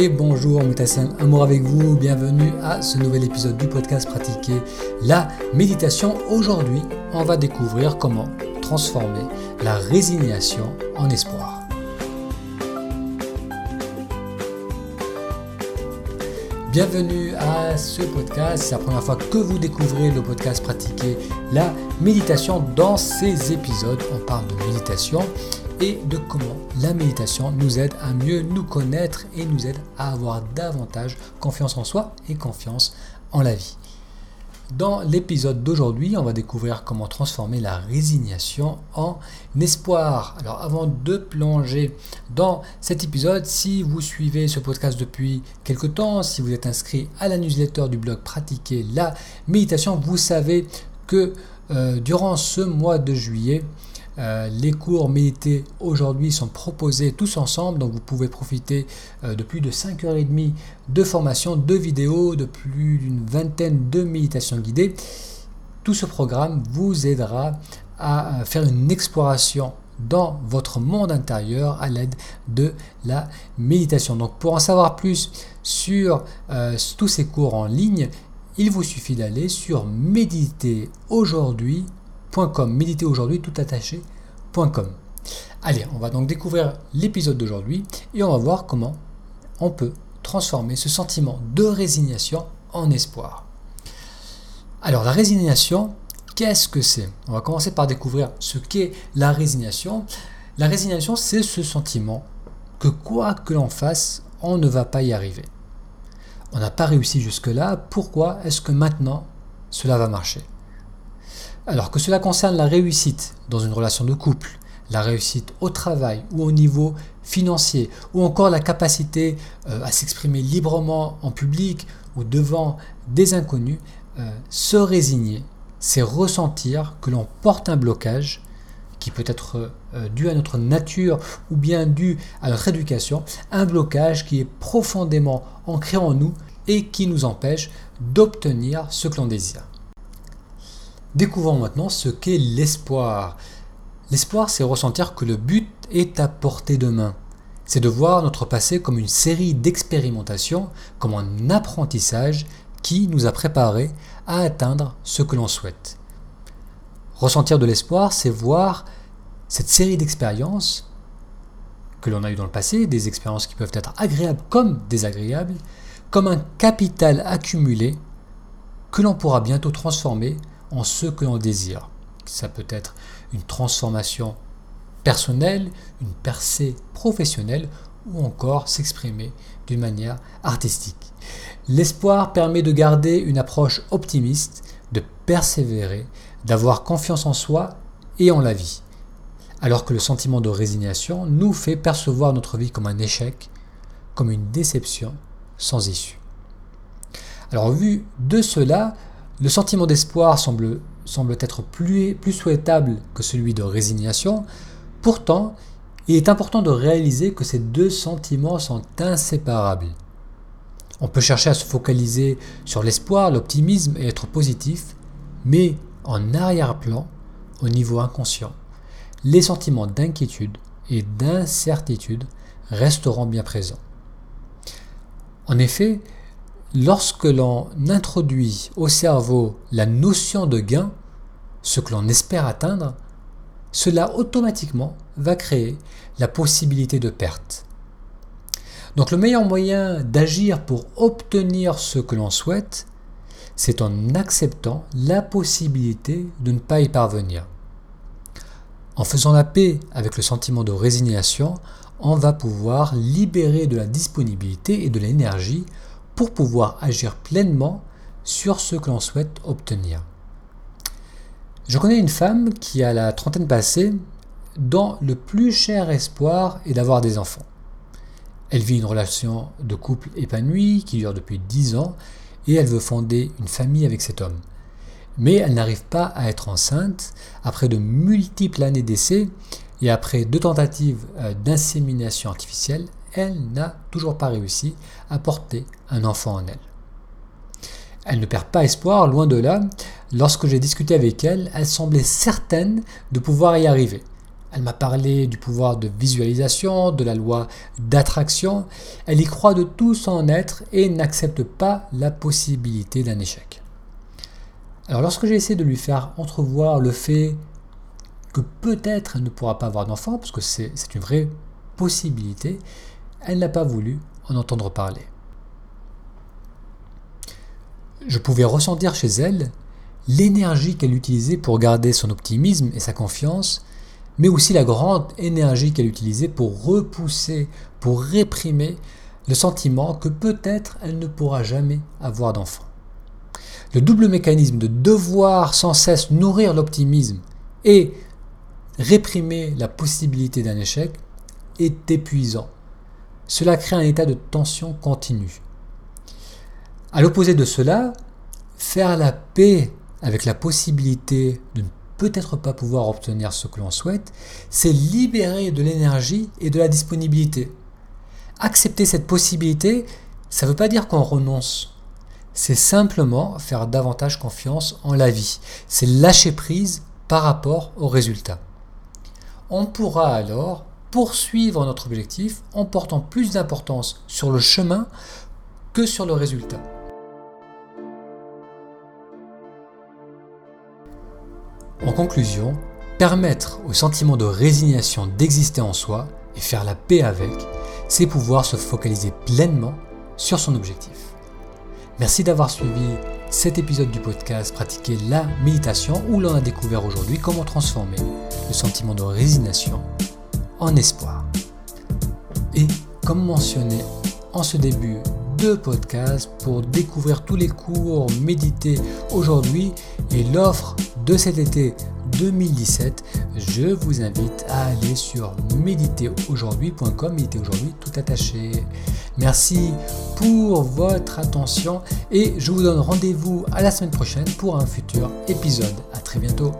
et bonjour Moutassem, amour avec vous, bienvenue à ce nouvel épisode du podcast Pratiquer la méditation. Aujourd'hui, on va découvrir comment transformer la résignation en espoir. Bienvenue à ce podcast, c'est la première fois que vous découvrez le podcast Pratiquer la méditation. Dans ces épisodes, on parle de méditation et de comment la méditation nous aide à mieux nous connaître et nous aide à avoir davantage confiance en soi et confiance en la vie. Dans l'épisode d'aujourd'hui, on va découvrir comment transformer la résignation en espoir. Alors avant de plonger dans cet épisode, si vous suivez ce podcast depuis quelque temps, si vous êtes inscrit à la newsletter du blog Pratiquer la méditation, vous savez que euh, durant ce mois de juillet, euh, les cours médités aujourd'hui sont proposés tous ensemble, donc vous pouvez profiter euh, de plus de 5h30 de formation, de vidéos, de plus d'une vingtaine de méditations guidées. Tout ce programme vous aidera à faire une exploration dans votre monde intérieur à l'aide de la méditation. Donc pour en savoir plus sur euh, tous ces cours en ligne, il vous suffit d'aller sur méditeraujourd'hui.com méditer aujourd'hui tout attaché.com. Allez, on va donc découvrir l'épisode d'aujourd'hui et on va voir comment on peut transformer ce sentiment de résignation en espoir. Alors la résignation, qu'est-ce que c'est? On va commencer par découvrir ce qu'est la résignation. La résignation, c'est ce sentiment que quoi que l'on fasse, on ne va pas y arriver. On n'a pas réussi jusque-là, pourquoi est-ce que maintenant cela va marcher? Alors que cela concerne la réussite dans une relation de couple, la réussite au travail ou au niveau financier, ou encore la capacité euh, à s'exprimer librement en public ou devant des inconnus, euh, se résigner, c'est ressentir que l'on porte un blocage qui peut être euh, dû à notre nature ou bien dû à notre éducation, un blocage qui est profondément ancré en nous et qui nous empêche d'obtenir ce que l'on désire. Découvrons maintenant ce qu'est l'espoir. L'espoir, c'est ressentir que le but est à portée de main. C'est de voir notre passé comme une série d'expérimentations, comme un apprentissage qui nous a préparés à atteindre ce que l'on souhaite. Ressentir de l'espoir, c'est voir cette série d'expériences que l'on a eues dans le passé, des expériences qui peuvent être agréables comme désagréables, comme un capital accumulé que l'on pourra bientôt transformer en ce que l'on désire. Ça peut être une transformation personnelle, une percée professionnelle ou encore s'exprimer d'une manière artistique. L'espoir permet de garder une approche optimiste, de persévérer, d'avoir confiance en soi et en la vie. Alors que le sentiment de résignation nous fait percevoir notre vie comme un échec, comme une déception sans issue. Alors vu de cela, le sentiment d'espoir semble, être plus, plus souhaitable que celui de résignation. Pourtant, il est important de réaliser que ces deux sentiments sont inséparables. On peut chercher à se focaliser sur l'espoir, l'optimisme et être positif, mais en arrière-plan, au niveau inconscient, les sentiments d'inquiétude et d'incertitude resteront bien présents. En effet, lorsque l'on introduit au cerveau la notion de gain, ce que l'on espère atteindre, cela automatiquement va créer la possibilité de perte. Donc le meilleur moyen d'agir pour obtenir ce que l'on souhaite, c'est en acceptant la possibilité de ne pas y parvenir. En faisant la paix avec le sentiment de résignation, on va pouvoir libérer de la disponibilité et de l'énergie pour pouvoir agir pleinement sur ce que l'on souhaite obtenir. Je connais une femme qui a la trentaine passée dont le plus cher espoir est d'avoir des enfants. Elle vit une relation de couple épanouie qui dure depuis 10 ans et elle veut fonder une famille avec cet homme. Mais elle n'arrive pas à être enceinte après de multiples années d'essais et après deux tentatives euh, d'insémination artificielle, elle n'a toujours pas réussi à porter un enfant en elle. Elle ne perd pas espoir, loin de là. Lorsque j'ai discuté avec elle, elle semblait certaine de pouvoir y arriver. Elle m'a parlé du pouvoir de visualisation, de la loi d'attraction. Elle y croit de tout son être et n'accepte pas la possibilité d'un échec. Alors lorsque j'ai essayé de lui faire entrevoir le fait que peut-être elle ne pourra pas avoir d'enfant, parce que c'est une vraie possibilité, elle n'a pas voulu en entendre parler. Je pouvais ressentir chez elle l'énergie qu'elle utilisait pour garder son optimisme et sa confiance, mais aussi la grande énergie qu'elle utilisait pour repousser, pour réprimer le sentiment que peut-être elle ne pourra jamais avoir d'enfant. Le double mécanisme de devoir sans cesse nourrir l'optimisme et réprimer la possibilité d'un échec est épuisant. Cela crée un état de tension continue. À l'opposé de cela, faire la paix avec la possibilité de ne peut-être pas pouvoir obtenir ce que l'on souhaite, c'est libérer de l'énergie et de la disponibilité. Accepter cette possibilité, ça ne veut pas dire qu'on renonce. C'est simplement faire davantage confiance en la vie. C'est lâcher prise par rapport au résultat. On pourra alors poursuivre notre objectif en portant plus d'importance sur le chemin que sur le résultat. En conclusion, permettre au sentiment de résignation d'exister en soi et faire la paix avec, c'est pouvoir se focaliser pleinement sur son objectif. Merci d'avoir suivi cet épisode du podcast Pratiquer la méditation où l'on a découvert aujourd'hui comment transformer le sentiment de résignation en espoir. Et comme mentionné en ce début de podcast, pour découvrir tous les cours médités aujourd'hui et l'offre de cet été 2017, je vous invite à aller sur méditeraujourd'hui.com, méditer aujourd'hui tout attaché. Merci pour votre attention et je vous donne rendez-vous à la semaine prochaine pour un futur épisode. À très bientôt.